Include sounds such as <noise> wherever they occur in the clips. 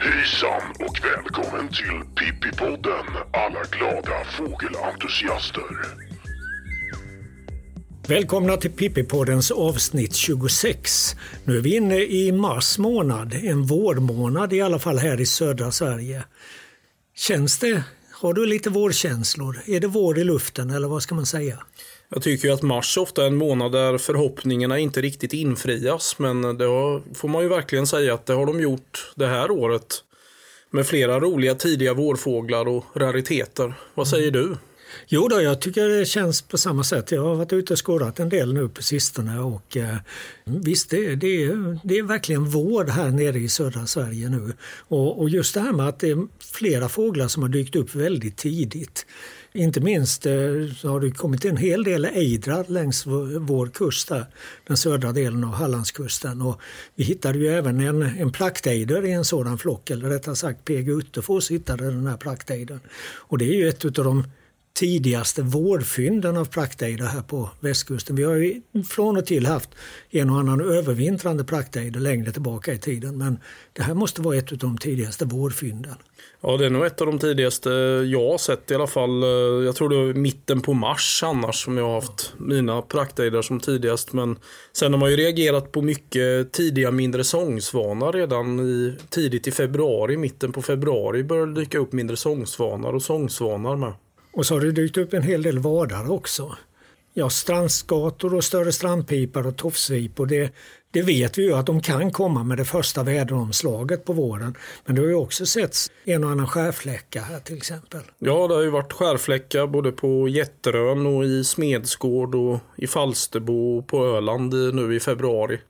Hejsan och välkommen till Pippipodden alla glada fågelentusiaster. Välkomna till Pippipoddens avsnitt 26. Nu är vi inne i mars månad, en vårmånad i alla fall här i södra Sverige. Känns det? Har du lite vårkänslor? Är det vår i luften eller vad ska man säga? Jag tycker ju att mars ofta är en månad där förhoppningarna inte riktigt infrias. Men det har, får man ju verkligen säga att det har de gjort det här året. Med flera roliga tidiga vårfåglar och rariteter. Vad säger du? Jo då, jag tycker det känns på samma sätt. Jag har varit ute och skådat en del nu på sistone och eh, visst, det, det, är, det är verkligen vår här nere i södra Sverige nu. Och, och just det här med att det är flera fåglar som har dykt upp väldigt tidigt. Inte minst eh, så har det kommit en hel del ejdrar längs vår, vår kust, där, den södra delen av Hallandskusten. Och vi hittade ju även en, en praktejder i en sådan flock, eller rättare sagt P.G. Utterfors hittade den här praktejdern. Och det är ju ett av de tidigaste vårfynden av praktejder här på västkusten. Vi har ju från och till haft en och annan övervintrande praktejder längre tillbaka i tiden men det här måste vara ett av de tidigaste vårfynden. Ja, det är nog ett av de tidigaste jag har sett i alla fall. Jag tror det var mitten på mars annars som jag har haft mina praktejder som tidigast. Men sen har man ju reagerat på mycket tidiga mindre sångsvanar redan i, tidigt i februari. Mitten på februari började det dyka upp mindre sångsvanar och sångsvanar med. Och så har det dykt upp en hel del vadare också. Ja, strandskator och större strandpipar och tofsvipor, det, det vet vi ju att de kan komma med det första väderomslaget på våren. Men det har ju också setts en och annan skärfläcka här till exempel. Ja, det har ju varit skärfläckar både på Jätterön och i Smedsgård och i Falsterbo och på Öland nu i februari.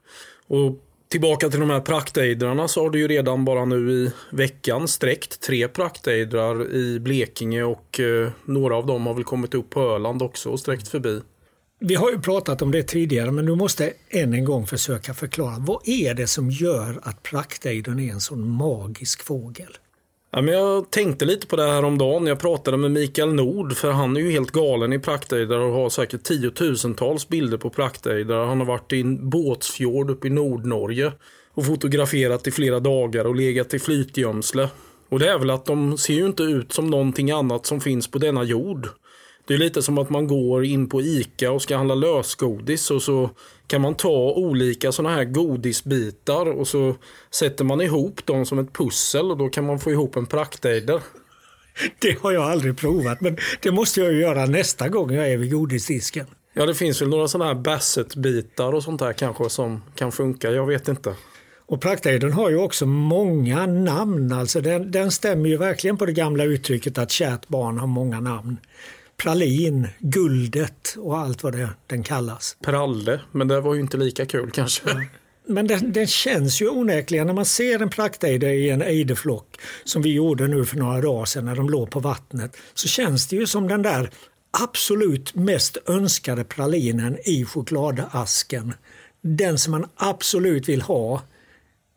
Och Tillbaka till de här praktejdrarna så har du ju redan bara nu i veckan sträckt tre praktejdrar i Blekinge och eh, några av dem har väl kommit upp på Öland också och sträckt förbi. Vi har ju pratat om det tidigare men du måste än en gång försöka förklara. Vad är det som gör att praktejdern är en sån magisk fågel? Ja, men jag tänkte lite på det här om dagen. Jag pratade med Mikael Nord för han är ju helt galen i praktejdrar och har säkert tiotusentals bilder på praktejdrar. Han har varit i en båtsfjord uppe i Nordnorge och fotograferat i flera dagar och legat i flytgömsle. Och det är väl att de ser ju inte ut som någonting annat som finns på denna jord. Det är lite som att man går in på ICA och ska handla lösgodis och så kan man ta olika sådana här godisbitar och så sätter man ihop dem som ett pussel och då kan man få ihop en praktejder. Det har jag aldrig provat men det måste jag göra nästa gång jag är vid godisdisken. Ja det finns väl några sådana här bassetbitar och sånt där kanske som kan funka, jag vet inte. Och praktejden har ju också många namn, alltså den, den stämmer ju verkligen på det gamla uttrycket att kärt barn har många namn pralin, guldet och allt vad det, den kallas. Pralle, men det var ju inte lika kul kanske. Men den, den känns ju onekligen när man ser en praktejder i en ejderflock som vi gjorde nu för några dagar sedan när de låg på vattnet så känns det ju som den där absolut mest önskade pralinen i chokladasken. Den som man absolut vill ha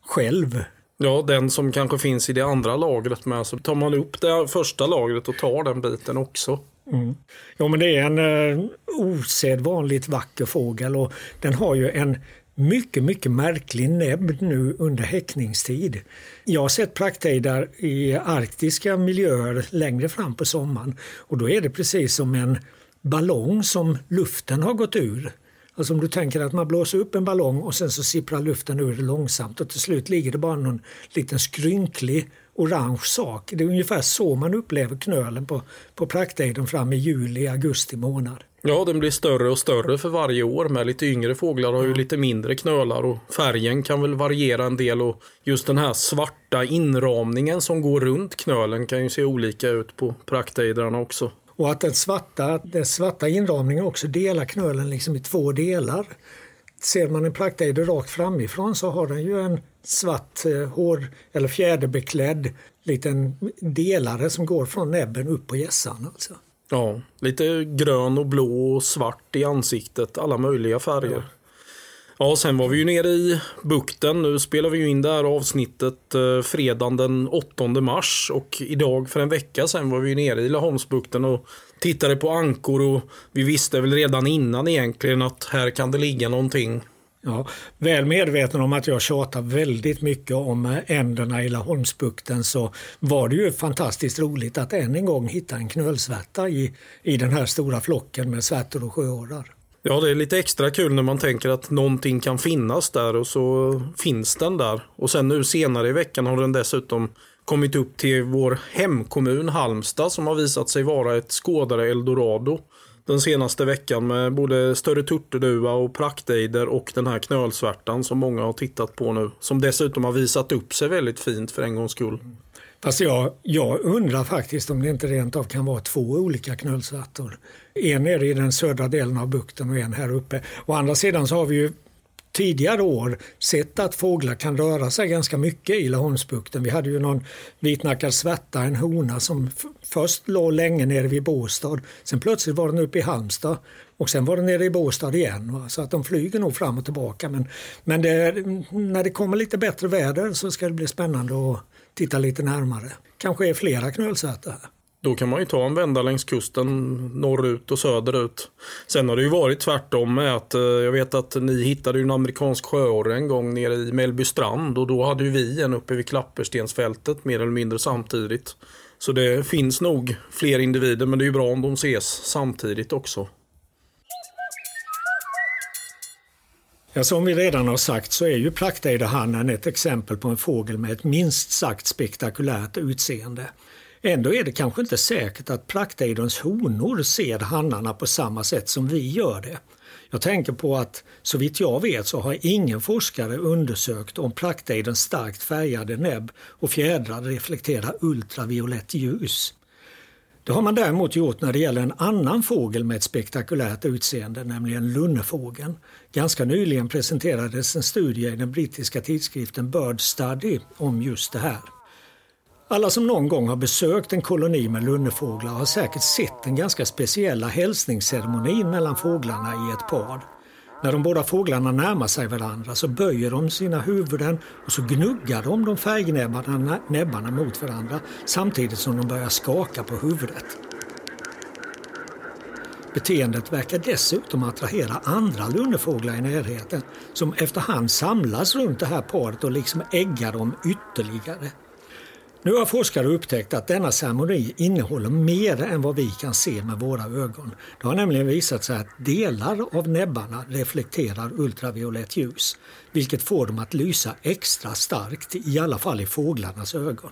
själv. Ja, den som kanske finns i det andra lagret med. Så tar man upp det första lagret och tar den biten också. Mm. Ja, men det är en eh, osedvanligt vacker fågel och den har ju en mycket, mycket märklig näbb nu under häckningstid. Jag har sett praktejdar i arktiska miljöer längre fram på sommaren och då är det precis som en ballong som luften har gått ur. Alltså om du tänker att man blåser upp en ballong och sen så sipprar luften ur långsamt och till slut ligger det bara någon liten skrynklig orange sak. Det är ungefär så man upplever knölen på, på praktejden fram i juli, augusti månad. Ja, den blir större och större för varje år med lite yngre fåglar har ju lite mindre knölar och färgen kan väl variera en del och just den här svarta inramningen som går runt knölen kan ju se olika ut på praktejdrarna också. Och att den svarta, den svarta inramningen också delar knölen liksom i två delar. Ser man en praktejder rakt framifrån så har den ju en svart eh, hår eller fjäderbeklädd liten delare som går från näbben upp på hjässan. Alltså. Ja, lite grön och blå och svart i ansiktet, alla möjliga färger. Ja. Ja, sen var vi ju nere i bukten. Nu spelar vi ju in det här avsnittet eh, fredagen den 8 mars och idag för en vecka sedan var vi nere i Laholmsbukten och tittade på ankor och vi visste väl redan innan egentligen att här kan det ligga någonting. Ja, väl medveten om att jag tjatar väldigt mycket om änderna i Laholmsbukten så var det ju fantastiskt roligt att än en gång hitta en knölsvärta i, i den här stora flocken med svärtor och sjöorrar. Ja, det är lite extra kul när man tänker att någonting kan finnas där och så finns den där. Och sen nu senare i veckan har den dessutom kommit upp till vår hemkommun Halmstad som har visat sig vara ett skådare eldorado den senaste veckan med både större turturduva och praktejder och den här knölsvärtan som många har tittat på nu. Som dessutom har visat upp sig väldigt fint för en gångs skull. Fast jag, jag undrar faktiskt om det inte rent av kan vara två olika knölsvärtor. En nere i den södra delen av bukten och en här uppe. Å andra sidan så har vi ju tidigare år sett att fåglar kan röra sig ganska mycket i Laholmsbukten. Vi hade ju någon vitnackad svärta, en hona som först låg länge nere vid Båstad. Sen plötsligt var den uppe i Halmstad och sen var den nere i Båstad igen. Va? Så att de flyger nog fram och tillbaka. Men, men det, när det kommer lite bättre väder så ska det bli spännande att titta lite närmare. Kanske är flera knölsvärtor här. Då kan man ju ta en vända längs kusten norrut och söderut. Sen har det ju varit tvärtom med att eh, jag vet att ni hittade en amerikansk sjöorre en gång nere i Mellby strand och då hade ju vi en uppe vid Klapperstensfältet mer eller mindre samtidigt. Så det finns nog fler individer men det är ju bra om de ses samtidigt också. Ja, som vi redan har sagt så är ju praktejderhannen ett exempel på en fågel med ett minst sagt spektakulärt utseende. Ändå är det kanske inte säkert att praktejdons honor ser hannarna på samma sätt som vi gör det. Jag tänker på att så vitt jag vet så har ingen forskare undersökt om praktejdens starkt färgade näbb och fjädrar reflekterar ultraviolett ljus. Det har man däremot gjort när det gäller en annan fågel med ett spektakulärt utseende, nämligen lunnefågeln. Ganska nyligen presenterades en studie i den brittiska tidskriften Bird Study om just det här. Alla som någon gång har besökt en koloni med lunnefåglar har säkert sett den ganska speciella hälsningsceremonin mellan fåglarna i ett par. När de båda fåglarna närmar sig varandra så böjer de sina huvuden och så gnuggar de de färgnäbbarna näbbarna mot varandra samtidigt som de börjar skaka på huvudet. Beteendet verkar dessutom attrahera andra lunnefåglar i närheten som efterhand samlas runt det här paret och liksom äggar dem ytterligare. Nu har forskare upptäckt att denna ceremoni innehåller mer än vad vi kan se med våra ögon. Det har nämligen visat sig att delar av näbbarna reflekterar ultraviolett ljus, vilket får dem att lysa extra starkt, i alla fall i fåglarnas ögon.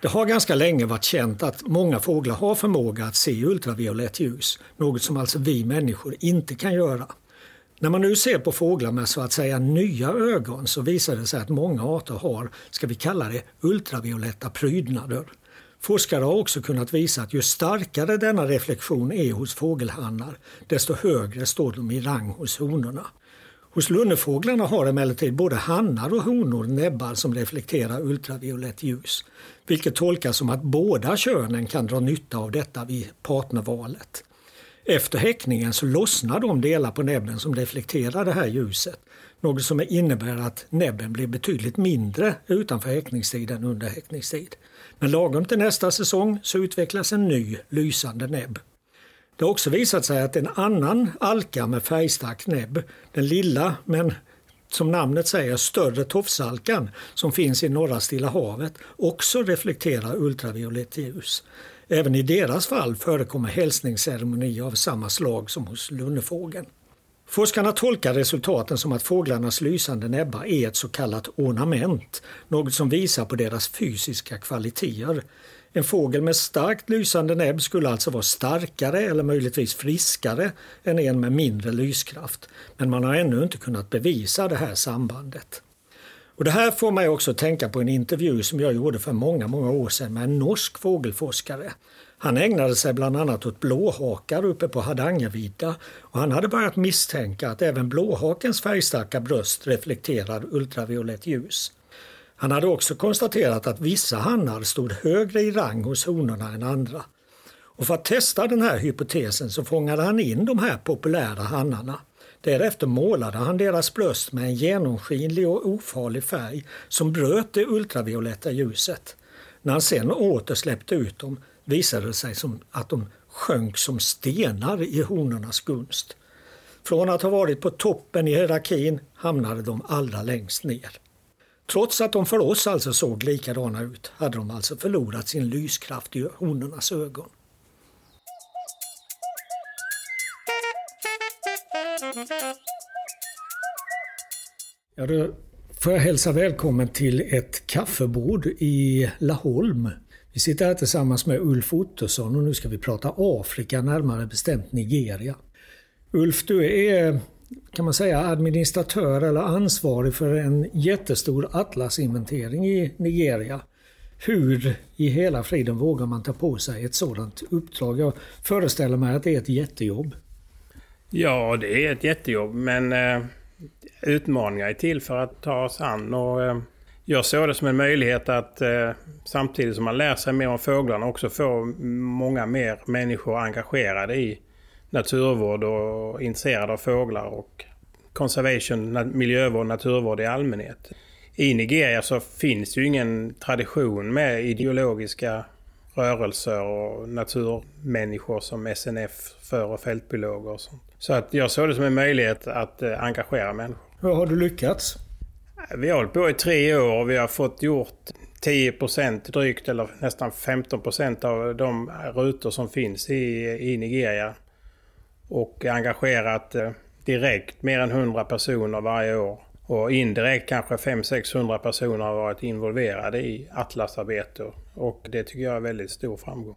Det har ganska länge varit känt att många fåglar har förmåga att se ultraviolett ljus, något som alltså vi människor inte kan göra. När man nu ser på fåglar med så att säga nya ögon så visar det sig att många arter har, ska vi kalla det, ultravioletta prydnader. Forskare har också kunnat visa att ju starkare denna reflektion är hos fågelhannar, desto högre står de i rang hos honorna. Hos lunnefåglarna har emellertid både hannar och honor näbbar som reflekterar ultraviolett ljus, vilket tolkas som att båda könen kan dra nytta av detta vid partnervalet. Efter häckningen så lossnar de delar på näbben som reflekterar det här ljuset. Något som innebär att näbben blir betydligt mindre utanför häckningstiden under häckningstid. Men lagom till nästa säsong så utvecklas en ny lysande näbb. Det har också visat sig att en annan alka med färgstark näbb, den lilla men som namnet säger större tofsalkan som finns i norra Stilla havet, också reflekterar ultraviolett ljus. Även i deras fall förekommer hälsningsceremonier av samma slag som hos lunnefågeln. Forskarna tolkar resultaten som att fåglarnas lysande näbbar är ett så kallat ornament, något som visar på deras fysiska kvaliteter. En fågel med starkt lysande näbb skulle alltså vara starkare eller möjligtvis friskare än en med mindre lyskraft, men man har ännu inte kunnat bevisa det här sambandet. Och det här får mig också tänka på en intervju som jag gjorde för många, många år sedan med en norsk fågelforskare. Han ägnade sig bland annat åt blåhakar uppe på Hardangervidda och han hade börjat misstänka att även blåhakens färgstarka bröst reflekterar ultraviolett ljus. Han hade också konstaterat att vissa hannar stod högre i rang hos honorna än andra. Och för att testa den här hypotesen så fångade han in de här populära hannarna Därefter målade han deras bröst med en genomskinlig och ofarlig färg som bröt det ultravioletta ljuset. När han sen åter släppte ut dem visade det sig som att de sjönk som stenar i honornas gunst. Från att ha varit på toppen i hierarkin hamnade de allra längst ner. Trots att de för oss alltså såg likadana ut hade de alltså förlorat sin lyskraft i honornas ögon. Ja, då får jag hälsa välkommen till ett kaffebord i Laholm. Vi sitter här tillsammans med Ulf Ottosson och nu ska vi prata Afrika, närmare bestämt Nigeria. Ulf, du är kan man säga administratör eller ansvarig för en jättestor atlasinventering i Nigeria. Hur i hela friden vågar man ta på sig ett sådant uppdrag? Jag föreställer mig att det är ett jättejobb. Ja, det är ett jättejobb men eh, utmaningar är till för att ta oss an. Och, eh, jag såg det som en möjlighet att eh, samtidigt som man lär sig mer om fåglarna också få många mer människor engagerade i naturvård och intresserade av fåglar och conservation, miljövård, naturvård i allmänhet. I Nigeria så finns ju ingen tradition med ideologiska rörelser och naturmänniskor som SNF för och fältbiologer och sånt. Så att jag såg det som en möjlighet att eh, engagera människor. Hur har du lyckats? Vi har hållit på i tre år och vi har fått gjort 10% drygt eller nästan 15% av de rutor som finns i, i Nigeria. Och engagerat eh, direkt mer än 100 personer varje år. Och indirekt kanske 500-600 personer har varit involverade i atlasarbete. Och det tycker jag är väldigt stor framgång.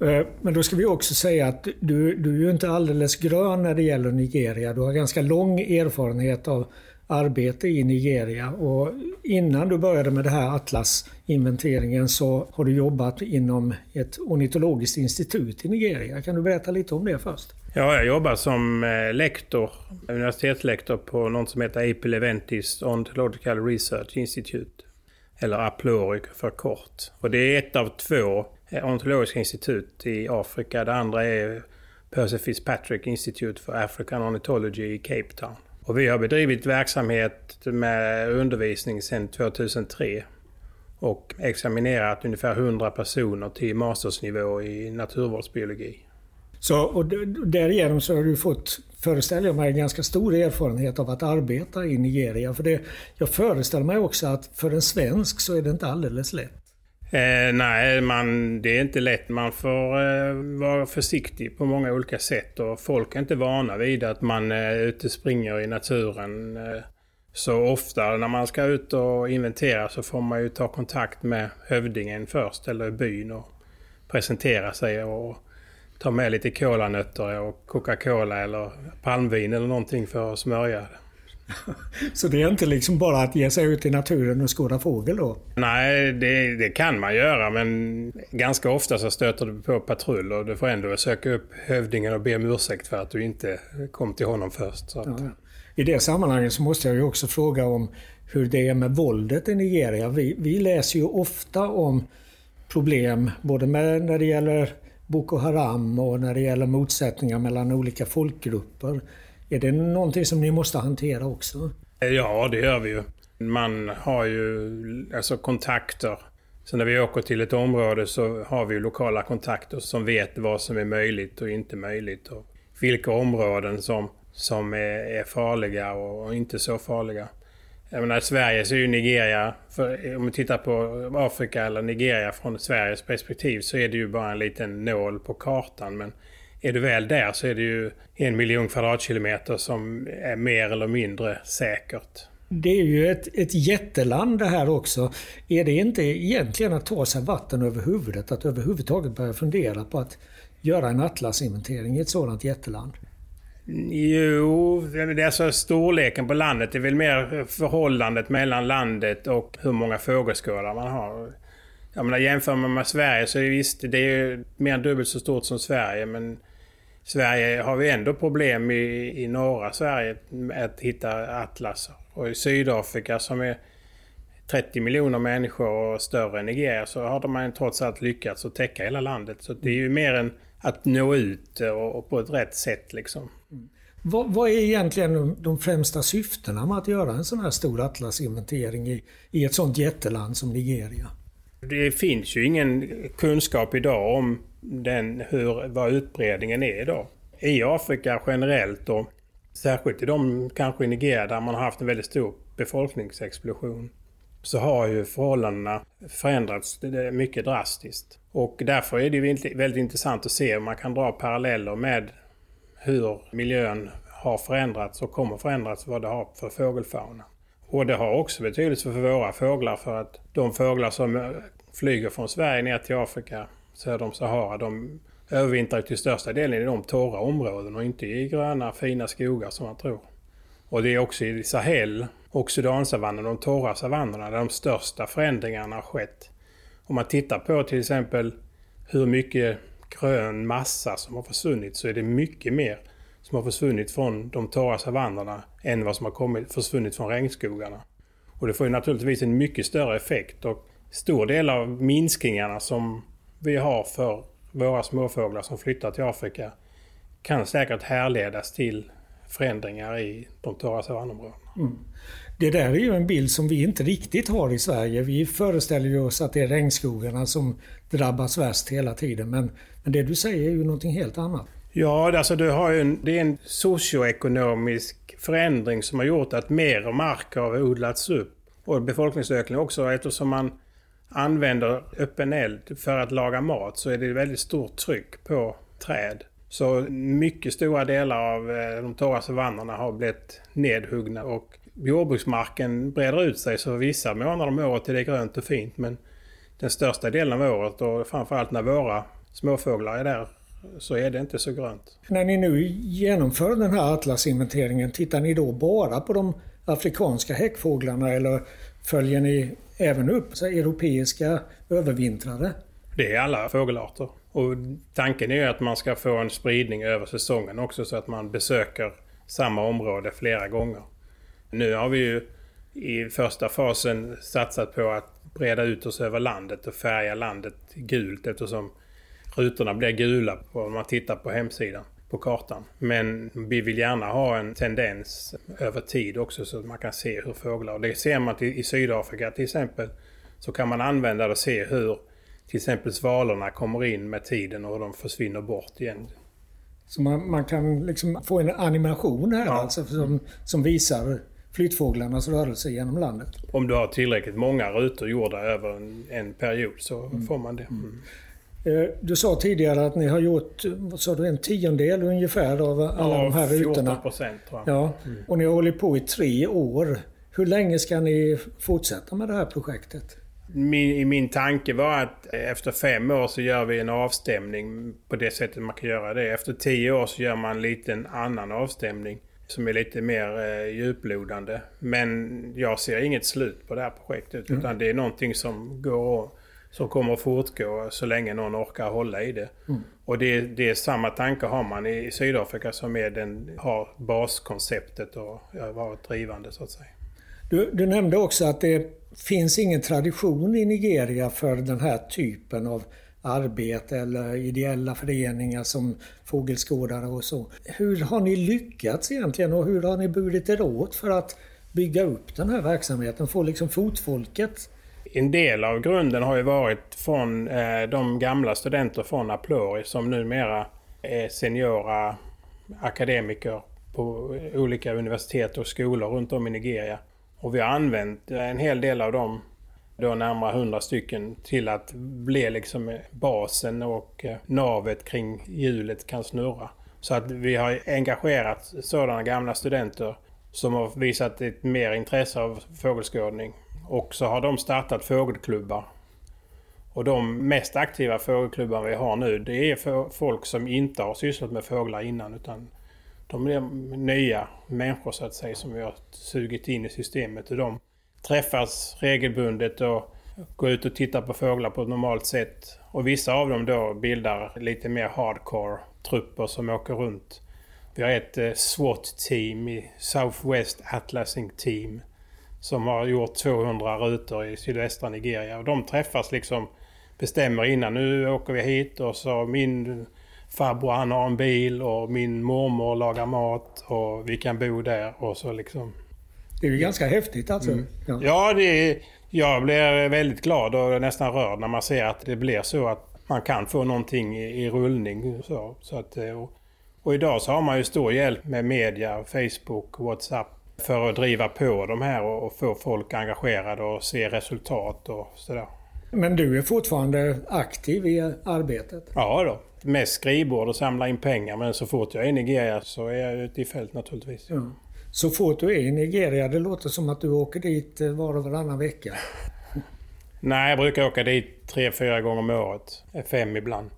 Eh, men då ska vi också säga att du, du är ju inte alldeles grön när det gäller Nigeria. Du har ganska lång erfarenhet av arbete i Nigeria. Och innan du började med det här Atlas-inventeringen så har du jobbat inom ett ornitologiskt institut i Nigeria. Kan du berätta lite om det först? Ja, jag jobbar som eh, lektor, universitetslektor på något som heter AP Leventis Ontological Research Institute. Eller Aploric för kort. Och det är ett av två eh, ontologiska ornitologiska institut i Afrika. Det andra är Percy Fitzpatrick Institute for African Ornithology i Cape Town. Och vi har bedrivit verksamhet med undervisning sedan 2003 och examinerat ungefär 100 personer till mastersnivå i naturvårdsbiologi. Så, och därigenom så har du fått, föreställer jag mig, en ganska stor erfarenhet av att arbeta i Nigeria. För det, jag föreställer mig också att för en svensk så är det inte alldeles lätt. Eh, nej, man, det är inte lätt. Man får eh, vara försiktig på många olika sätt och folk är inte vana vid att man är ute och springer i naturen. Eh, så ofta när man ska ut och inventera så får man ju ta kontakt med hövdingen först, eller byn och presentera sig och ta med lite kolanötter och Coca-Cola eller palmvin eller någonting för att smörja. <laughs> Så det är inte liksom bara att ge sig ut i naturen och skåda fågel då? Nej, det, det, kan man göra men ganska ofta så stöter du på patrull och du får ändå söka upp hövdingen och be om ursäkt för att du inte kom till honom först. Ja. I det sammanhanget så måste jag ju också fråga om hur det är med våldet i Nigeria. Vi, vi läser ju ofta om problem både med, när det gäller Boko Haram och när det gäller motsättningar mellan olika folkgrupper. Är det någonting som ni måste hantera också? Eh, ja, det gör vi ju. Man har ju alltså kontakter. Så när vi åker till ett område så har vi lokala kontakter som vet vad som är möjligt och inte möjligt. Och vilka områden som, som är, är farliga och inte så farliga. Jag menar, Sverige så är ju Nigeria, för, eh, om vi tittar på Afrika eller Nigeria från Sveriges perspektiv så är det ju bara en liten nål på kartan. Men är du väl där så är det ju en miljon kvadratkilometer som är mer eller mindre säkert. Det är ju ett, ett jätteland det här också. Är det inte egentligen att ta sig vatten över huvudet? Att överhuvudtaget börja fundera på att göra en atlasinventering i ett sådant jätteland? Jo, det är alltså storleken på landet. Det är väl mer förhållandet mellan landet och hur många fågelskådar man har. Jag menar, jämför man med Sverige så är det visst, det är mer än dubbelt så stort som Sverige. Men Sverige har vi ändå problem i, i norra Sverige med att hitta atlas. Och i Sydafrika som är 30 miljoner människor och större än Nigeria så har man trots allt lyckats att täcka hela landet. Så det är ju mer än att nå ut och, och på ett rätt sätt liksom. Vad, vad, är egentligen de, de främsta syftena med att göra en sån här stor atlasinventering i, i ett sånt jätteland som Nigeria? Det finns ju ingen kunskap idag om den, hur, vad utbredningen är idag. I Afrika generellt och särskilt i de, kanske i Nigeria, där man har haft en väldigt stor befolkningsexplosion så har ju förhållandena förändrats mycket drastiskt. Och därför är det väldigt intressant att se om man kan dra paralleller med hur miljön har förändrats och kommer förändras vad det har för fågelfauna. Och det har också betydelse för våra fåglar för att de fåglar som eh, flyger från Sverige ner till Afrika söder om Sahara, de övervintrar till största delen i de torra områden och inte i gröna fina skogar som man tror. Och det är också i Sahel och Sudansavannen, de torra savannerna, där de största förändringarna har skett. Om man tittar på till exempel hur mycket grön massa som har försvunnit så är det mycket mer som har försvunnit från de torra savannerna än vad som har kommit, försvunnit från regnskogarna. Och det får ju naturligtvis en mycket större effekt och stor del av minskningarna som vi har för våra småfåglar som flyttar till Afrika kan säkert härledas till förändringar i de torra savannområdena. Mm. Det där är ju en bild som vi inte riktigt har i Sverige. Vi föreställer ju oss att det är regnskogarna som drabbas värst hela tiden. Men, men det du säger är ju någonting helt annat. Ja, alltså du har en, det är en socioekonomisk förändring som har gjort att mer mark har odlats upp. Och befolkningsökning också eftersom man använder öppen eld för att laga mat så är det väldigt stort tryck på träd. Så mycket stora delar av eh, de torra savannerna har blivit nedhuggna och jordbruksmarken breder ut sig så vissa månader om året är det grönt och fint men den största delen av året och framförallt när våra småfåglar är där så är det inte så grönt. När ni nu genomför den här atlasinventeringen, tittar ni då bara på de afrikanska häckfåglarna eller följer ni även upp så europeiska övervintrare? Det är alla fågelarter. Och tanken är att man ska få en spridning över säsongen också så att man besöker samma område flera gånger. Nu har vi ju i första fasen satsat på att breda ut oss över landet och färga landet gult eftersom rutorna blir gula om man tittar på hemsidan på kartan. Men vi vill gärna ha en tendens över tid också så att man kan se hur fåglar... Och det ser man i Sydafrika till exempel. Så kan man använda det och se hur till exempel svalorna kommer in med tiden och de försvinner bort igen. Så man, man kan liksom få en animation här ja. alltså som, som visar flyttfåglarnas rörelse genom landet. Om du har tillräckligt många rutor gjorda över en, en period så mm. får man det. Mm. Eh, du sa tidigare att ni har gjort sa du, en tiondel ungefär av alla ja, de här rutorna. 14 procent tror jag. Ja, mm. och ni har hållit på i tre år. Hur länge ska ni fortsätta med det här projektet? Min, min tanke var att efter fem år så gör vi en avstämning på det sättet man kan göra det. Efter tio år så gör man en liten annan avstämning som är lite mer eh, djuplodande. Men jag ser inget slut på det här projektet. Mm. Utan det är någonting som går som kommer att fortgå så länge någon orkar hålla i det. Mm. Och det, det är samma tanke har man i Sydafrika som är den, har baskonceptet och har varit drivande så att säga. Du, du, nämnde också att det finns ingen tradition i Nigeria för den här typen av arbete eller ideella föreningar som fågelskådare och så. Hur har ni lyckats egentligen och hur har ni burit er åt för att bygga upp den här verksamheten? Få liksom fotfolket en del av grunden har ju varit från eh, de gamla studenter från Aplori som numera är seniora akademiker på olika universitet och skolor runt om i Nigeria. Och vi har använt en hel del av dem, då närmare hundra stycken, till att bli liksom basen och eh, navet kring hjulet kan snurra. Så att vi har engagerat sådana gamla studenter som har visat ett mer intresse av fågelskådning och så har de startat fågelklubbar. Och de mest aktiva fågelklubbar vi har nu det är folk som inte har sysslat med fåglar innan utan de är nya människor så att säga som vi har sugit in i systemet. Och de träffas regelbundet och går ut och tittar på fåglar på ett normalt sätt. Och vissa av dem då bildar lite mer hardcore trupper som åker runt. Vi har ett eh, SWAT-team i Southwest Atlasing Team som har gjort 200 rutor i sydvästra Nigeria. Och de träffas liksom, bestämmer innan nu åker vi hit och så min farbror han har en bil och min mormor lagar mat och vi kan bo där och så liksom. Det är ju ganska häftigt alltså. Mm. Ja, ja det är, jag blir väldigt glad och nästan rörd när man ser att det blir så att man kan få någonting i, i rullning. Så, så att, eh, och, och idag så har man ju stor hjälp med media, Facebook, WhatsApp för att driva på de här och, och få folk engagerade och se resultat och sådär. Men du är fortfarande aktiv i arbetet? Ja då. Mest skrivbord och samla in pengar men så fort jag är i Nigeria så är jag ute i fält naturligtvis. Ja. Så fort du är i Nigeria, det låter som att du åker dit eh, var och varannan vecka? Nej, jag brukar åka dit tre, fyra gånger om året. Fem ibland.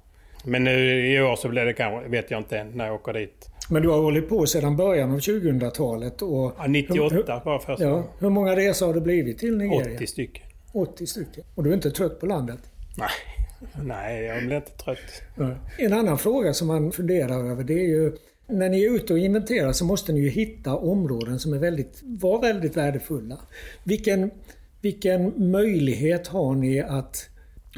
Men nu i år så blir det kanske, vet jag inte än, när jag åker dit. Men du har hållit på sedan början av 2000-talet? Och ja, 98 hur, var första ja, Hur många resor har det blivit till Nigeria? 80 stycken. 80 stycken. Och du är inte trött på landet? Nej, <laughs> Nej jag blir inte trött. En annan fråga som man funderar över det är ju när ni är ute och inventerar så måste ni ju hitta områden som är väldigt, var väldigt värdefulla. Vilken, vilken möjlighet har ni att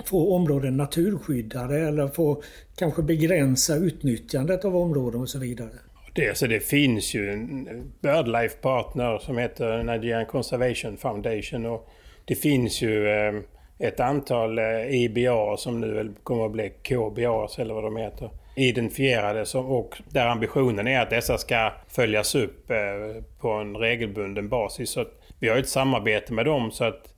få områden naturskyddade eller få kanske begränsa utnyttjandet av områden och så vidare? Det, så det finns ju en Birdlife Partner som heter Nigerian Conservation Foundation och det finns ju ehm, ett antal eh, IBA som nu kommer att bli KBA eller vad de heter identifierade som, och där ambitionen är att dessa ska följas upp eh, på en regelbunden basis. Så vi har ett samarbete med dem så att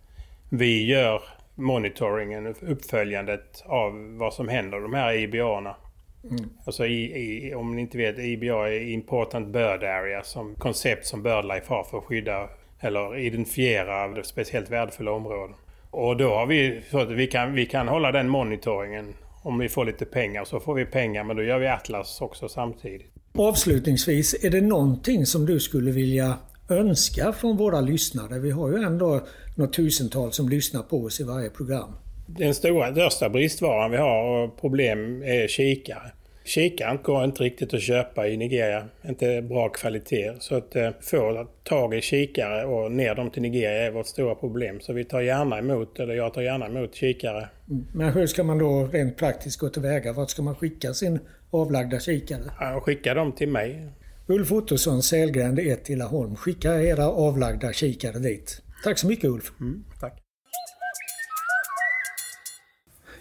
vi gör monitoringen, uppföljandet av vad som händer de här IBA-erna. Mm. Alltså i, i, om ni inte vet, IBA är Important Bird Area som koncept som BirdLife har för att skydda eller identifiera speciellt värdefulla områden. Och då har vi så att vi kan, vi kan hålla den monitoringen om vi får lite pengar så får vi pengar men då gör vi Atlas också samtidigt. Avslutningsvis, är det någonting som du skulle vilja önska från våra lyssnare? Vi har ju ändå något tusental som lyssnar på oss i varje program. Den stora, största bristvaran vi har och problem är kikare. Kikaren går inte riktigt att köpa i Nigeria. Inte bra kvalitet. Så att eh, få tag i kikare och ner dem till Nigeria är vårt stora problem. Så vi tar gärna emot, eller jag tar gärna emot kikare. Men hur ska man då rent praktiskt gå tillväga? Vart ska man skicka sin avlagda kikare? Ja, skicka dem till mig. Ulf Ottosson, Sälgränd 1 i Laholm. Skicka era avlagda kikare dit. Tack så mycket Ulf. Mm, tack.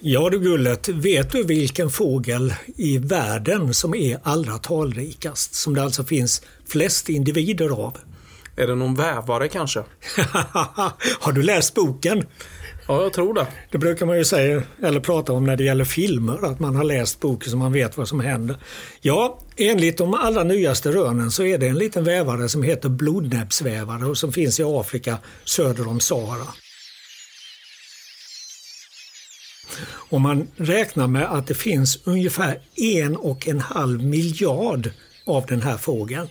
Ja du Gullet, vet du vilken fågel i världen som är allra talrikast? Som det alltså finns flest individer av? Är det någon vävare kanske? <laughs> Har du läst boken? Ja, jag tror det. Det brukar man ju säga, eller prata om när det gäller filmer, att man har läst boken så man vet vad som händer. Ja, enligt de allra nyaste rönen så är det en liten vävare som heter blodnäbbsvävare och som finns i Afrika söder om Sahara. Och man räknar med att det finns ungefär en och en halv miljard av den här fågeln.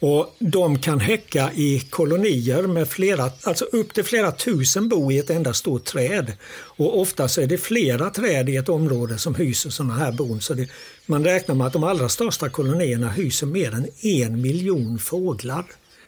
Och de kan häcka i kolonier med flera, alltså upp till flera tusen bo i ett enda stort träd. Och ofta så är det flera träd i ett område som hyser sådana här bon. Så det, man räknar med att de allra största kolonierna hyser mer än en miljon fåglar.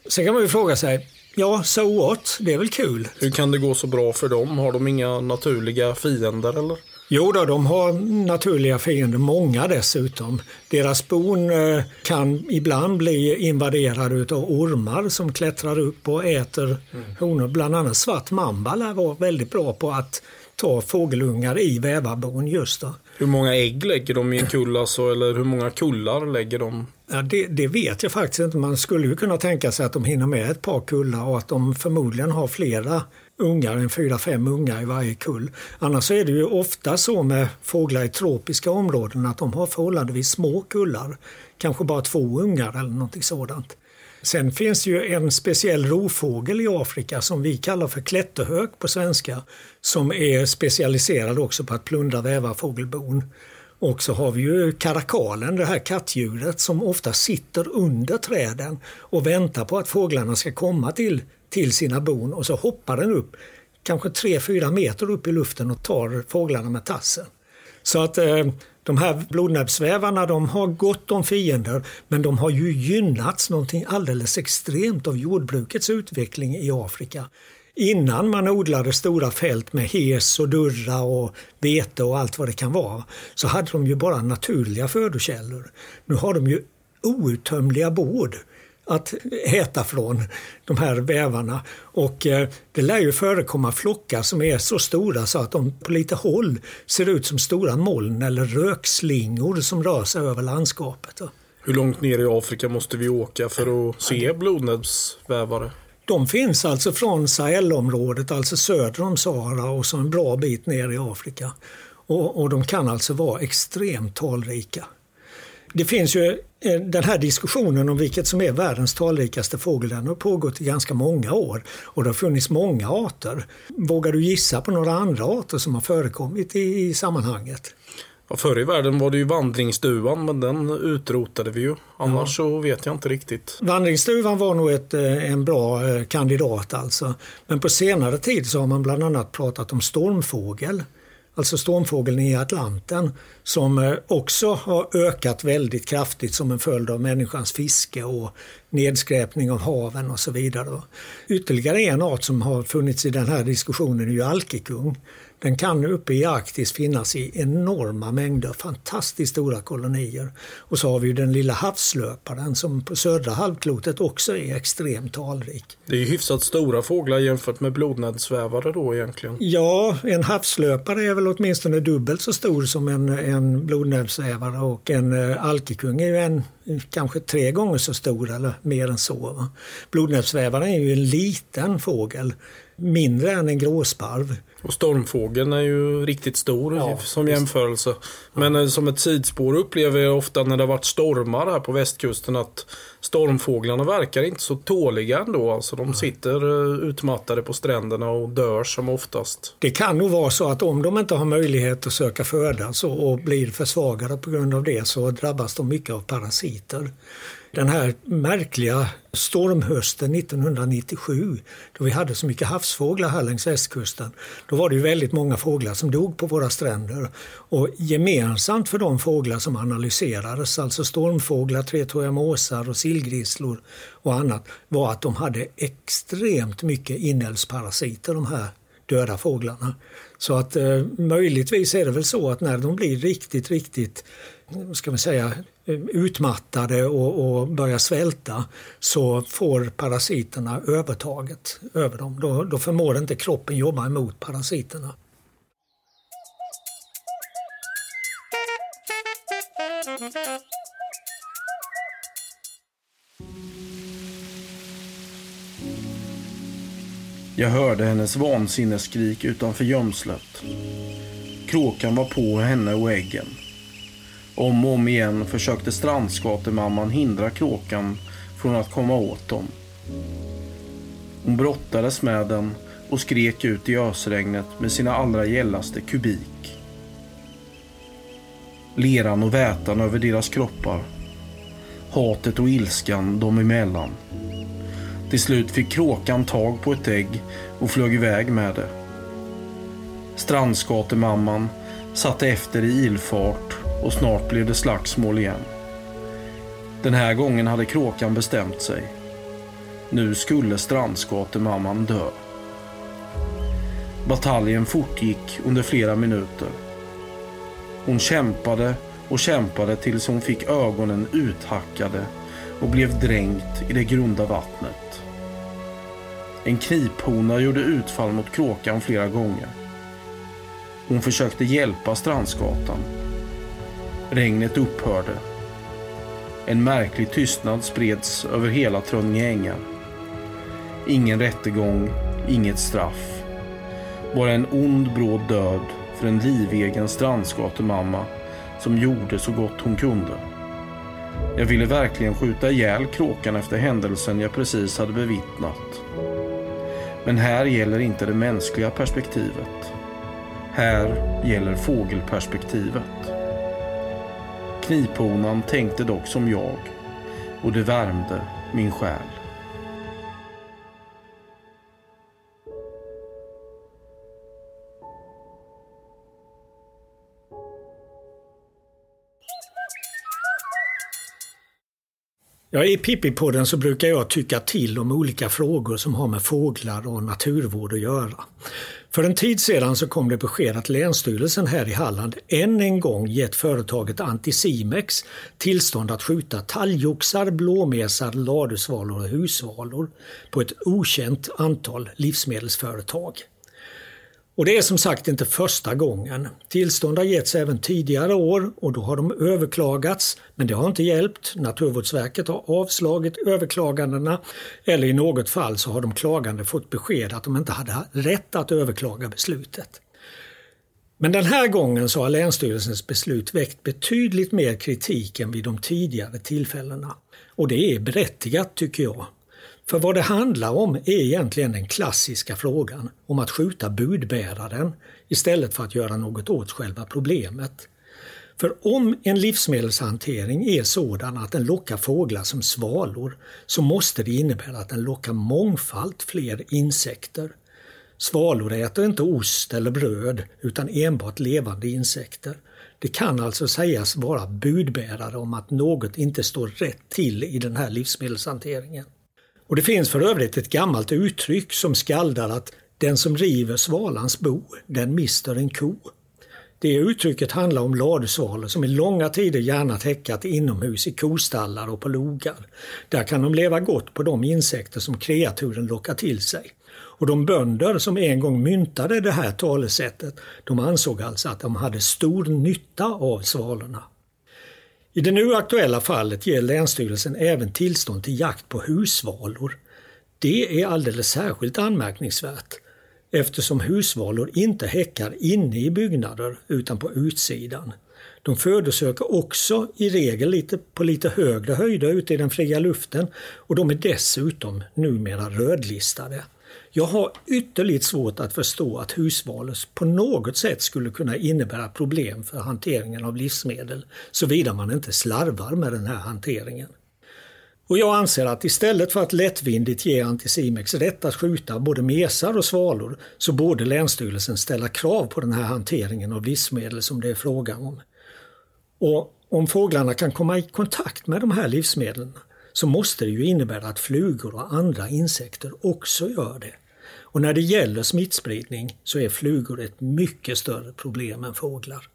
Sen kan man ju fråga sig, Ja, so what? Det är väl kul. Hur kan det gå så bra för dem? Har de inga naturliga fiender eller? Jo då, de har naturliga fiender, många dessutom. Deras bon eh, kan ibland bli invaderade av ormar som klättrar upp och äter mm. honor. Bland annat svart mamba lär vara väldigt bra på att ta fågelungar i vävarbon just då. Hur många ägg lägger de i en kull alltså, eller hur många kullar lägger de? Ja, det, det, vet jag faktiskt inte. Man skulle ju kunna tänka sig att de hinner med ett par kullar och att de förmodligen har flera ungar än fyra, fem ungar i varje kull. Annars är det ju ofta så med fåglar i tropiska områden att de har förhållandevis små kullar. Kanske bara två ungar eller någonting sådant. Sen finns det ju en speciell rovfågel i Afrika som vi kallar för klätterhök på svenska. Som är specialiserad också på att plundra vävarfågelbon. Och så har vi ju karakalen, det här kattdjuret som ofta sitter under träden och väntar på att fåglarna ska komma till, till sina bon och så hoppar den upp kanske 3-4 meter upp i luften och tar fåglarna med tassen. Så att eh, de här blodnäbbsvävarna de har gott om fiender men de har ju gynnats någonting alldeles extremt av jordbrukets utveckling i Afrika innan man odlade stora fält med hes och durra och vete och allt vad det kan vara, så hade de ju bara naturliga födokällor. Nu har de ju outtömliga bord att äta från de här vävarna. Och eh, det lär ju förekomma flockar som är så stora så att de på lite håll ser ut som stora moln eller rökslingor som rör sig över landskapet. Hur långt ner i Afrika måste vi åka för att se blodnäbbsvävare? De finns alltså från Sahelområdet, alltså söder om Sahara och så en bra bit ner i Afrika. Och, och de kan alltså vara extremt talrika. Det finns ju eh, den här diskussionen om vilket som är världens talrikaste fågel, den har pågått i ganska många år och det har funnits många arter. Vågar du gissa på några andra arter som har förekommit i, i sammanhanget? Ja, förr i världen var det ju vandringsduvan, men den utrotade vi ju. Annars ja. så vet jag inte riktigt. Vandringsduvan var nog ett, eh, en bra eh, kandidat alltså. Men på senare tid så har man bland annat pratat om stormfågel alltså stormfågeln i Atlanten, som eh, också har ökat väldigt kraftigt som en följd av människans fiske och nedskräpning av haven och så vidare. Ytterligare en art som har funnits i den här diskussionen är ju alkekung. Den kan uppe i Arktis finnas i enorma mängder, fantastiskt stora kolonier. Och så har vi den lilla havslöparen som på södra halvklotet också är extremt talrik. Det är ju hyfsat stora fåglar jämfört med blodnäbbsvävare då egentligen. Ja, en havslöpare är väl åtminstone dubbelt så stor som en, en blodnäbbsvävare och en uh, alkekung är ju en kanske tre gånger så stor eller mer än så. Blodnäbbsvävaren är ju en liten fågel, mindre än en gråsparv. Och stormfågeln är ju riktigt stor ja, som jämförelse. Men ja. som ett sidspår upplever jag ofta när det har varit stormar här på västkusten att stormfåglarna verkar inte så tåliga ändå. Alltså de sitter eh, utmattade på stränderna och dör som oftast. Det kan nog vara så att om de inte har möjlighet att söka föda så, och blir försvagade på grund av det så drabbas de mycket av parasiter den här märkliga stormhösten 1997 då vi hade så mycket havsfåglar här längs västkusten. Då var det ju väldigt många fåglar som dog på våra stränder. Och gemensamt för de fåglar som analyserades, alltså stormfåglar, tretåiga måsar och sillgrisslor och annat, var att de hade extremt mycket inälvsparasiter de här döda fåglarna. Så att eh, möjligtvis är det väl så att när de blir riktigt, riktigt ska man säga, utmattade och, och börjar svälta så får parasiterna övertaget över dem. Då, då förmår inte kroppen jobba emot parasiterna. Jag hörde hennes vansinneskrik utanför gömslet. Kråkan var på henne och äggen. Om och om igen försökte strandskatemamman hindra kråkan från att komma åt dem. Hon brottades med den och skrek ut i ösregnet med sina allra gällaste kubik. Leran och vätan över deras kroppar. Hatet och ilskan dem emellan. Till slut fick kråkan tag på ett ägg och flög iväg med det. Strandskatemamman satte efter i ilfart och snart blev det slagsmål igen. Den här gången hade kråkan bestämt sig. Nu skulle strandskatemamman dö. Bataljen fortgick under flera minuter. Hon kämpade och kämpade tills hon fick ögonen uthackade och blev dränkt i det grunda vattnet. En kniphona gjorde utfall mot kråkan flera gånger. Hon försökte hjälpa strandskatan Regnet upphörde. En märklig tystnad spreds över hela Trönninge ängar. Ingen rättegång, inget straff. Bara en ond bråd död för en livegen strandskatemamma som gjorde så gott hon kunde. Jag ville verkligen skjuta ihjäl kråkan efter händelsen jag precis hade bevittnat. Men här gäller inte det mänskliga perspektivet. Här gäller fågelperspektivet. Kniphonan tänkte dock som jag och det värmde min själ. Ja, I Pippi-podden så brukar jag tycka till om olika frågor som har med fåglar och naturvård att göra. För en tid sedan så kom det besked att Länsstyrelsen här i Halland än en gång gett företaget Anticimex tillstånd att skjuta talgoxar, blåmesar, ladusvalor och husvalor på ett okänt antal livsmedelsföretag. Och det är som sagt inte första gången. Tillstånd har getts även tidigare år och då har de överklagats men det har inte hjälpt. Naturvårdsverket har avslagit överklagandena eller i något fall så har de klagande fått besked att de inte hade rätt att överklaga beslutet. Men den här gången så har Länsstyrelsens beslut väckt betydligt mer kritik än vid de tidigare tillfällena. Och det är berättigat tycker jag. För vad det handlar om är egentligen den klassiska frågan om att skjuta budbäraren istället för att göra något åt själva problemet. För om en livsmedelshantering är sådan att den lockar fåglar som svalor så måste det innebära att den lockar mångfalt fler insekter. Svalor äter inte ost eller bröd utan enbart levande insekter. Det kan alltså sägas vara budbärare om att något inte står rätt till i den här livsmedelshanteringen. Och det finns för övrigt ett gammalt uttryck som skaldar att den som river svalans bo, den mister en ko. Det uttrycket handlar om ladusvalor som i långa tider gärna häckat inomhus i kostallar och på logar. Där kan de leva gott på de insekter som kreaturen lockar till sig. Och de bönder som en gång myntade det här talesättet, de ansåg alltså att de hade stor nytta av svalorna. I det nu aktuella fallet ger Länsstyrelsen även tillstånd till jakt på husvalor. Det är alldeles särskilt anmärkningsvärt eftersom husvalor inte häckar inne i byggnader utan på utsidan. De födosöker också i regel lite, på lite högre höjder ute i den fria luften och de är dessutom numera rödlistade. Jag har ytterligt svårt att förstå att husvalus på något sätt skulle kunna innebära problem för hanteringen av livsmedel såvida man inte slarvar med den här hanteringen. Och jag anser att istället för att lättvindigt ge Anticimex rätt att skjuta både mesar och svalor så borde Länsstyrelsen ställa krav på den här hanteringen av livsmedel som det är frågan om. Och om fåglarna kan komma i kontakt med de här livsmedlen så måste det ju innebära att flugor och andra insekter också gör det. Och när det gäller smittspridning så är flugor ett mycket större problem än fåglar.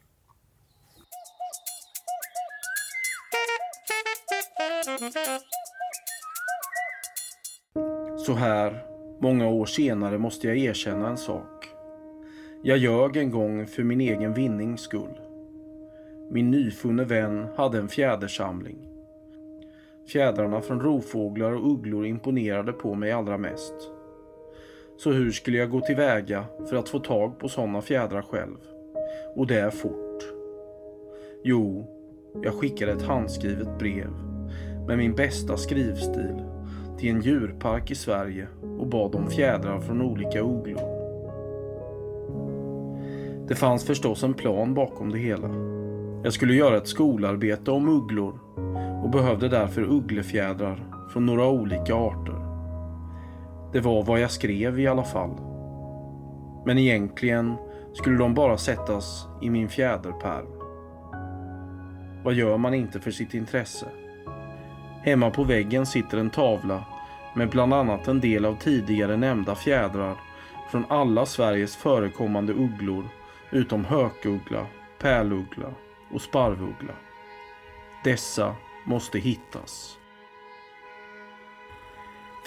Så här, många år senare, måste jag erkänna en sak. Jag ljög en gång för min egen vinnings skull. Min nyfunne vän hade en fjädersamling. Fjädrarna från rovfåglar och ugglor imponerade på mig allra mest. Så hur skulle jag gå tillväga för att få tag på sådana fjädrar själv? Och det är fort. Jo, jag skickade ett handskrivet brev med min bästa skrivstil till en djurpark i Sverige och bad om fjädrar från olika ugglor. Det fanns förstås en plan bakom det hela. Jag skulle göra ett skolarbete om ugglor och behövde därför ugglefjädrar från några olika arter. Det var vad jag skrev i alla fall. Men egentligen skulle de bara sättas i min fjäderpärm. Vad gör man inte för sitt intresse? Hemma på väggen sitter en tavla med bland annat en del av tidigare nämnda fjädrar från alla Sveriges förekommande ugglor utom hökuggla, pärluggla och sparvuggla. Dessa måste hittas.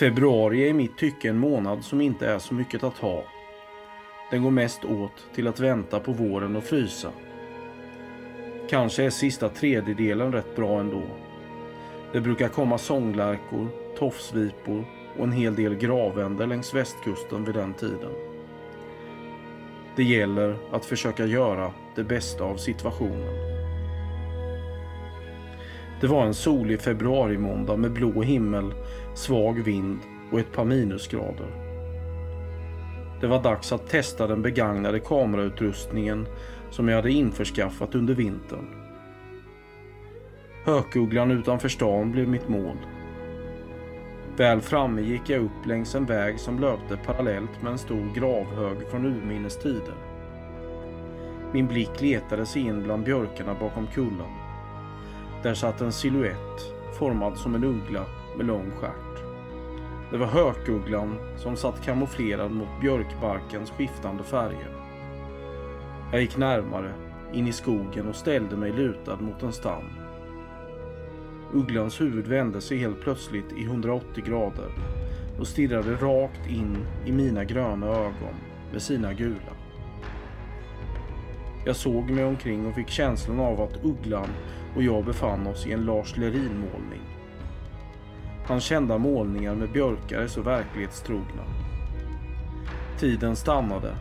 Februari är i mitt tycke en månad som inte är så mycket att ha. Den går mest åt till att vänta på våren och frysa. Kanske är sista tredjedelen rätt bra ändå. Det brukar komma sånglärkor, tofsvipor och en hel del gravänder längs västkusten vid den tiden. Det gäller att försöka göra det bästa av situationen. Det var en solig februarimåndag med blå himmel, svag vind och ett par minusgrader. Det var dags att testa den begagnade kamerautrustningen som jag hade införskaffat under vintern. Hökugglan utanför stan blev mitt mål. Väl framme gick jag upp längs en väg som löpte parallellt med en stor gravhög från urminnes tider. Min blick letade sig in bland björkarna bakom kullen. Där satt en siluett, formad som en uggla med lång stjärt. Det var hökugglan som satt kamouflerad mot björkbarkens skiftande färger. Jag gick närmare, in i skogen och ställde mig lutad mot en stam. Ugglans huvud vände sig helt plötsligt i 180 grader och stirrade rakt in i mina gröna ögon med sina gula. Jag såg mig omkring och fick känslan av att Ugglan och jag befann oss i en Lars Lerin-målning. Hans kända målningar med björkar är så verklighetstrogna. Tiden stannade.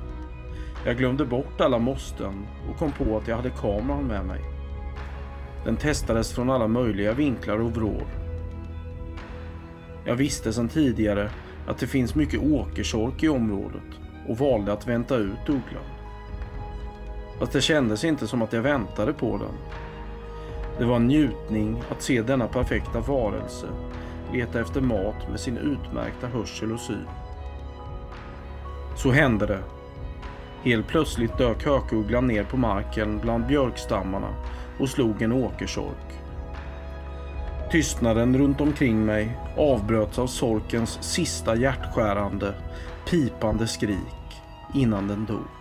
Jag glömde bort alla måsten och kom på att jag hade kameran med mig. Den testades från alla möjliga vinklar och vrår. Jag visste sedan tidigare att det finns mycket åkersork i området och valde att vänta ut ugglan. Fast det kändes inte som att jag väntade på den. Det var en njutning att se denna perfekta varelse leta efter mat med sin utmärkta hörsel och syn. Så hände det. Helt plötsligt dök hökugglan ner på marken bland björkstammarna och slog en åkersork. Tystnaden runt omkring mig avbröts av sorkens sista hjärtskärande, pipande skrik innan den dog.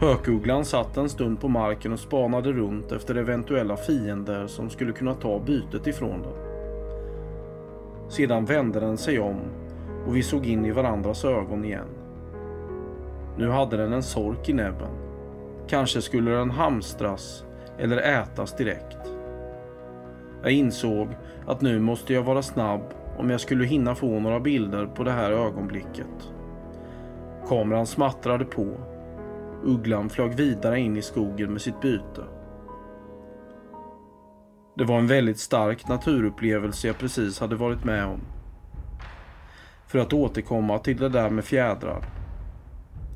Hökugglan satt en stund på marken och spanade runt efter eventuella fiender som skulle kunna ta bytet ifrån den. Sedan vände den sig om och vi såg in i varandras ögon igen. Nu hade den en sork i näbben. Kanske skulle den hamstras eller ätas direkt. Jag insåg att nu måste jag vara snabb om jag skulle hinna få några bilder på det här ögonblicket. Kameran smattrade på Ugglan flög vidare in i skogen med sitt byte. Det var en väldigt stark naturupplevelse jag precis hade varit med om. För att återkomma till det där med fjädrar.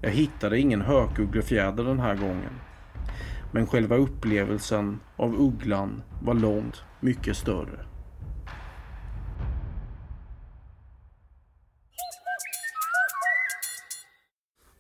Jag hittade ingen hökugglefjäder den här gången. Men själva upplevelsen av ugglan var långt mycket större.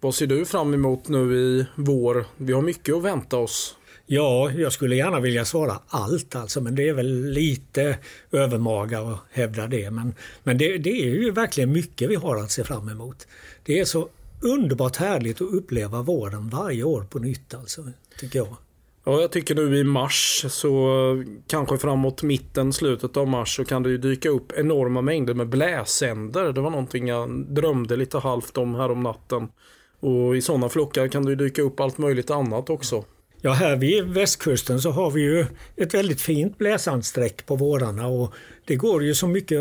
Vad ser du fram emot nu i vår? Vi har mycket att vänta oss. Ja, jag skulle gärna vilja svara allt alltså, men det är väl lite övermaga att hävda det. Men, men det, det är ju verkligen mycket vi har att se fram emot. Det är så underbart härligt att uppleva våren varje år på nytt alltså, tycker jag. Ja, jag tycker nu i mars så kanske framåt mitten, slutet av mars så kan det ju dyka upp enorma mängder med bläsänder. Det var någonting jag drömde lite halvt om här om natten. Och i sådana flockar kan det dyka upp allt möjligt annat också. Ja, här vid västkusten så har vi ju ett väldigt fint bläsandsträck på vårarna och det går ju så mycket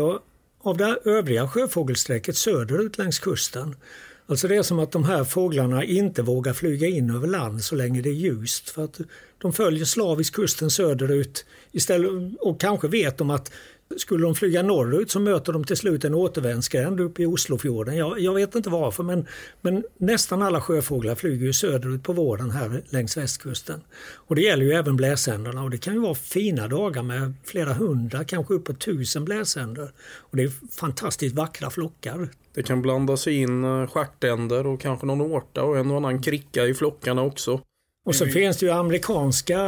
av det övriga sjöfågelsträcket söderut längs kusten. Alltså det är som att de här fåglarna inte vågar flyga in över land så länge det är ljust. För att de följer slaviskt kusten söderut istället, och kanske vet de att skulle de flyga norrut så möter de till slut en återvändsgränd uppe i Oslofjorden. Jag, jag vet inte varför men, men nästan alla sjöfåglar flyger ju söderut på våren här längs västkusten. Och det gäller ju även bläsänderna och det kan ju vara fina dagar med flera hundra, kanske uppåt tusen bläsänder. Och det är fantastiskt vackra flockar. Det kan blanda sig in eh, stjärtänder och kanske någon årta och en och annan kricka i flockarna också. Och så mm. finns det ju amerikanska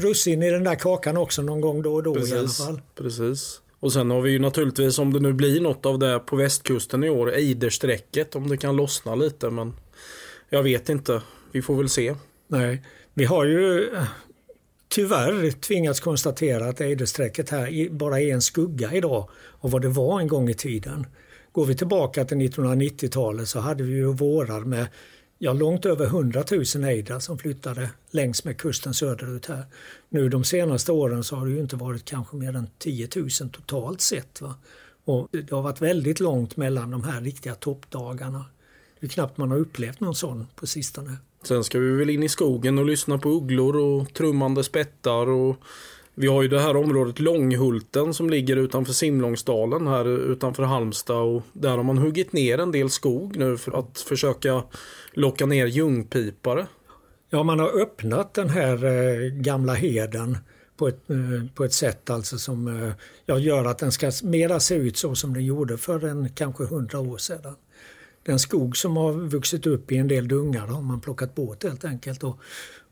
russin i den där kakan också någon gång då och då precis, i alla fall. Precis. Och sen har vi ju naturligtvis om det nu blir något av det på västkusten i år, Eidersträcket om det kan lossna lite men jag vet inte. Vi får väl se. Nej, vi har ju tyvärr tvingats konstatera att Eidersträcket här bara är en skugga idag av vad det var en gång i tiden. Går vi tillbaka till 1990-talet så hade vi ju vårar med ja, långt över 100 000 ejdrar som flyttade längs med kusten söderut här. Nu de senaste åren så har det ju inte varit kanske mer än 10 000 totalt sett. Va? Och det har varit väldigt långt mellan de här riktiga toppdagarna. Det är knappt man har upplevt någon sån på sistone. Sen ska vi väl in i skogen och lyssna på ugglor och trummande spettar och vi har ju det här området Långhulten som ligger utanför Simlångsdalen här utanför Halmstad och där har man huggit ner en del skog nu för att försöka locka ner ljungpipare. Ja, man har öppnat den här eh, gamla heden på ett, eh, på ett sätt alltså som eh, ja, gör att den ska mera se ut så som den gjorde för en kanske hundra år sedan. Den skog som har vuxit upp i en del dungar har man plockat bort helt enkelt och,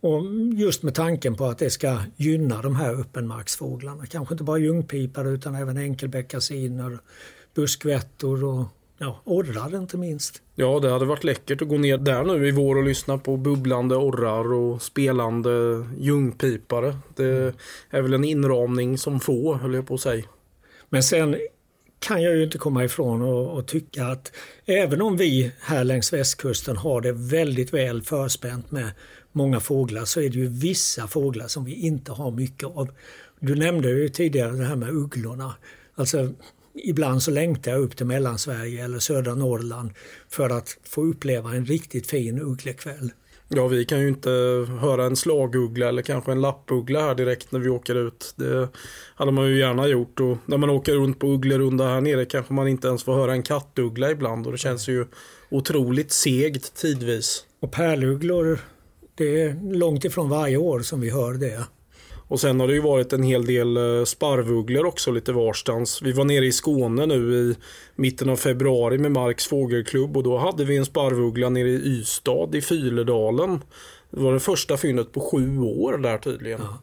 Och just med tanken på att det ska gynna de här öppenmarksfåglarna. Kanske inte bara ljungpipare utan även enkelbeckasiner, buskvättor och ja, orrar inte minst. Ja, det hade varit läckert att gå ner där nu i vår och lyssna på bubblande orrar och spelande ljungpipare. Det är väl en inramning som få, höll jag på att säga. Men sen kan jag ju inte komma ifrån och, och, tycka att även om vi här längs västkusten har det väldigt väl förspänt med många fåglar så är det ju vissa fåglar som vi inte har mycket av. Du nämnde ju tidigare det här med ugglorna. Alltså ibland så längtar jag upp till Mellansverige eller södra Norrland för att få uppleva en riktigt fin ugglekväll. Ja, vi kan ju inte höra en slaguggla eller kanske en lappuggla här direkt när vi åker ut. Det hade man ju gärna gjort och när man åker runt på ugglerunda här nere kanske man inte ens får höra en kattuggla ibland och det känns ju otroligt segt tidvis. Och pärlugglor, det är långt ifrån varje år som vi hör det. Och sen har det ju varit en hel del eh, sparvugglor också lite varstans. Vi var nere i Skåne nu i mitten av februari med Marks fågelklubb och då hade vi en sparvuggla nere i Ystad i Fyledalen. Det var det första fyndet på sju år där tydligen. Ja.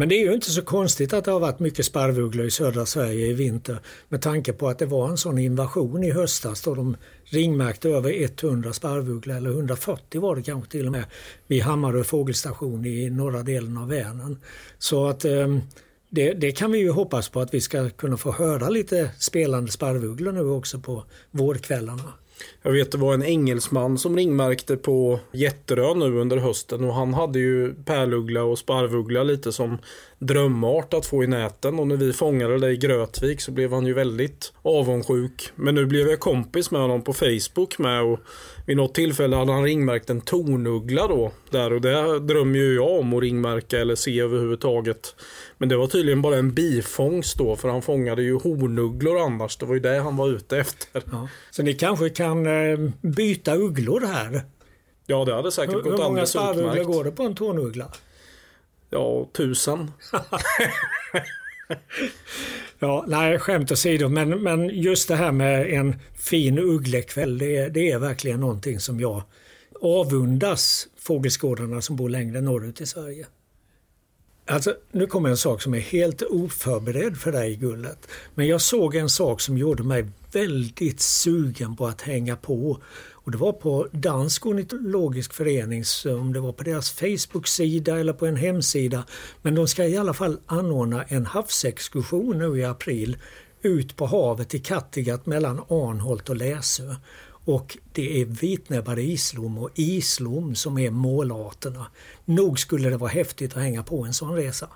Men det är ju inte så konstigt att det har varit mycket sparvugglor i södra Sverige i vinter med tanke på att det var en sån invasion i höstas då de ringmärkte över 100 sparvugglor, eller 140 var det kanske till och med, vid Hammarö fågelstation i norra delen av Vänern. Så att eh, det, det, kan vi ju hoppas på att vi ska kunna få höra lite spelande sparvugglor nu också på vårkvällarna. Jag vet det var en engelsman som ringmärkte på Jätterö nu under hösten och han hade ju pärluggla och sparvuggla lite som drömart att få i näten och när vi fångade det i Grötvik så blev han ju väldigt avundsjuk. Men nu blev jag kompis med honom på Facebook med och vid något tillfälle hade han ringmärkt en tornuggla då där och det drömmer ju jag om att ringmärka eller se överhuvudtaget. Men det var tydligen bara en bifångst då för han fångade ju hornugglor annars. Det var ju det han var ute efter. Ja. Så ni kanske kan eh, byta ugglor här? Ja det hade säkert hur, gått alldeles utmärkt. Hur många sparvugglor går det på en tornuggla? Ja, tusen. <laughs> ja, nej, skämt åsido, men, men just det här med en fin ugglekväll, det, det är verkligen någonting som jag avundas fågelskådarna som bor längre norrut i Sverige. Alltså, nu kommer en sak som är helt oförberedd för dig Gullet. Men jag såg en sak som gjorde mig väldigt sugen på att hänga på. Och det var på Dansk ornitologisk förening, om det var på deras Facebook-sida eller på en hemsida. Men de ska i alla fall anordna en havsexkursion nu i april ut på havet i Kattegatt mellan Arnholt och Läsö. Och det är vitnäbbade islom och islom som är målarterna. Nog skulle det vara häftigt att hänga på en sån resa.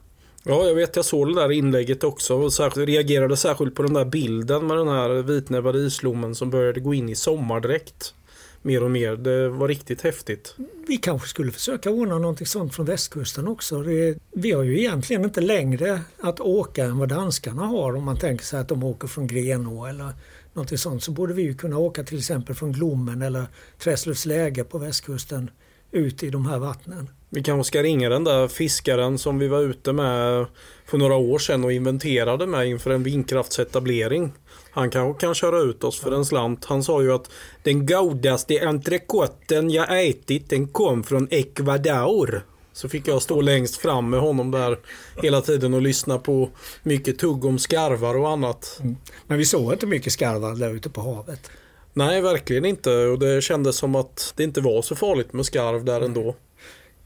Ja, jag vet jag såg det där inlägget också och särskilt, reagerade särskilt på den där bilden med den här vitnäbbade islommen som började gå in i sommardräkt mer och mer. Det var riktigt häftigt. Vi kanske skulle försöka ordna någonting sånt från västkusten också. Det, vi har ju egentligen inte längre att åka än vad danskarna har om man tänker sig att de åker från Grenå eller någonting sånt. Så borde vi ju kunna åka till exempel från Glommen eller Träslövsläge på västkusten ut i de här vattnen. Vi kanske ska ringa den där fiskaren som vi var ute med för några år sedan och inventerade med inför en vindkraftsetablering. Han kanske kan köra ut oss för en slant. Han sa ju att den godaste entrecoten jag ätit den kom från Ecuador. Så fick jag stå längst fram med honom där hela tiden och lyssna på mycket tugg om skarvar och annat. Mm. Men vi såg inte mycket skarvar där ute på havet. Nej, verkligen inte. Och det kändes som att det inte var så farligt med skarv där ändå.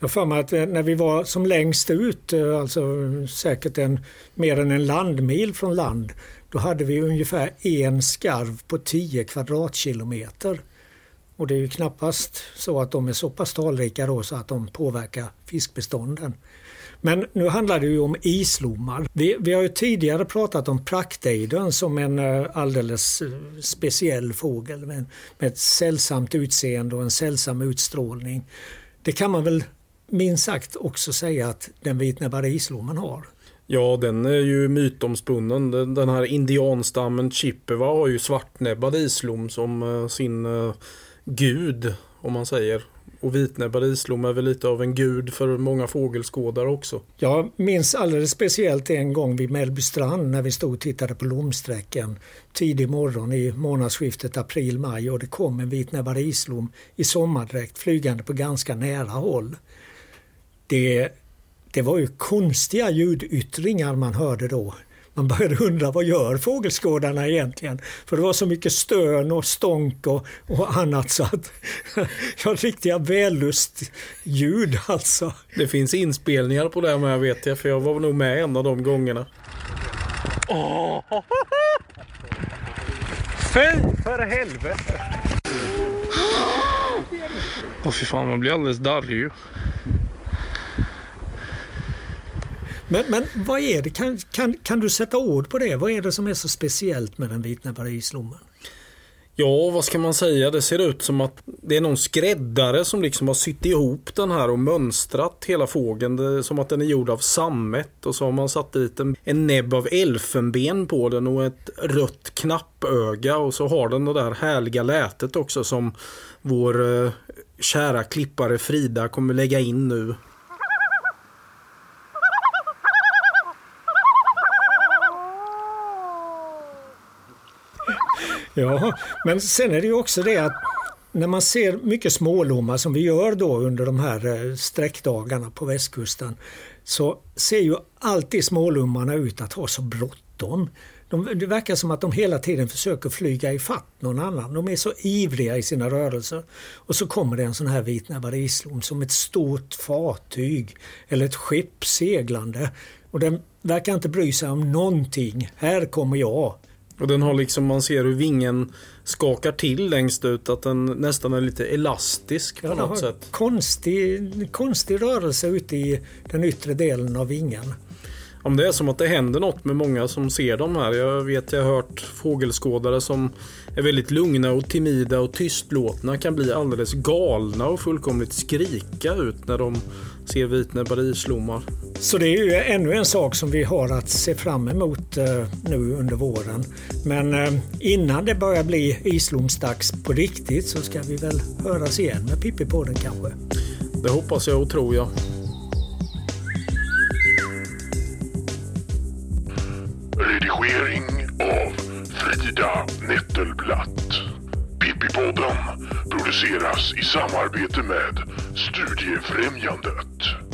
Jag för mig att när vi var som längst ut, eh, alltså säkert en, mer än en landmil från land, då hade vi ungefär en skarv på 10 kvadratkilometer. Och det är ju knappast så att de är så pass talrika då så att de påverkar fiskbestånden. Men nu handlar det ju om islommar. Vi, vi har ju tidigare pratat om praktejden som en eh, alldeles eh, speciell fågel med, med ett sällsamt utseende och en sällsam utstrålning. Det kan man väl minst sagt också säga att den vitnäbbade islommen har. Ja, den är ju mytomspunnen. Den här indianstammen Chippewa har ju svartnäbbad islom som eh, sin gud, om man säger. Och vitnäbbad islom är väl lite av en gud för många fågelskådare också. Jag minns alldeles speciellt en gång vid Mellbystrand när vi stod och tittade på lomsträcken tidig morgon i månadsskiftet april-maj och det kom en vitnäbbad islom i sommardräkt flygande på ganska nära håll. det, det var ju konstiga ljudyttringar man hörde då. Man började undra vad gör fågelskådarna egentligen? För det var så mycket stön och stånk och, och annat så att <laughs> ja, riktiga vällustljud alltså. Det finns inspelningar på det här med vet jag för jag var nog med en av de gångerna. Oh. <laughs> Fy för helvete! Åh oh, fy fan, man blir alldeles darrig ju. Men, men vad är det? Kan, kan, kan du sätta ord på det? Vad är det som är så speciellt med den vitnäbbade islommen? Ja, vad ska man säga? Det ser ut som att det är någon skräddare som liksom har sytt ihop den här och mönstrat hela fågeln. Det är som att den är gjord av sammet och så har man satt dit en, en näbb av elfenben på den och ett rött knappöga och så har den det där härliga lätet också som vår eh, kära klippare Frida kommer lägga in nu. Ja, men sen är det ju också det att när man ser mycket smålommar som vi gör då under de här eh, sträckdagarna på västkusten så ser ju alltid smålommarna ut att ha så bråttom. De, det verkar som att de hela tiden försöker flyga ifatt någon annan. De är så ivriga i sina rörelser. Och så kommer det en sån här vitnäbbad islom som ett stort fartyg eller ett skepp seglande. Och den verkar inte bry sig om någonting. Här kommer jag. Och den har liksom, man ser hur vingen skakar till längst ut, att den nästan är lite elastisk på ja, något sätt. Konstig, konstig rörelse ute i den yttre delen av vingen. Om det är som att det händer något med många som ser dem här. Jag vet, jag har hört fågelskådare som är väldigt lugna och timida och tystlåtna kan bli alldeles galna och fullkomligt skrika ut när de ser vitnäbbade islommar. Så det är ju ännu en sak som vi har att se fram emot eh, nu under våren. Men eh, innan det börjar bli islomsdags på riktigt så ska vi väl höras igen med Pippi-podden kanske. Det hoppas jag och tror jag. Redigering av Frida Nettelblatt. Pippipodden produceras i samarbete med Studiefrämjandet.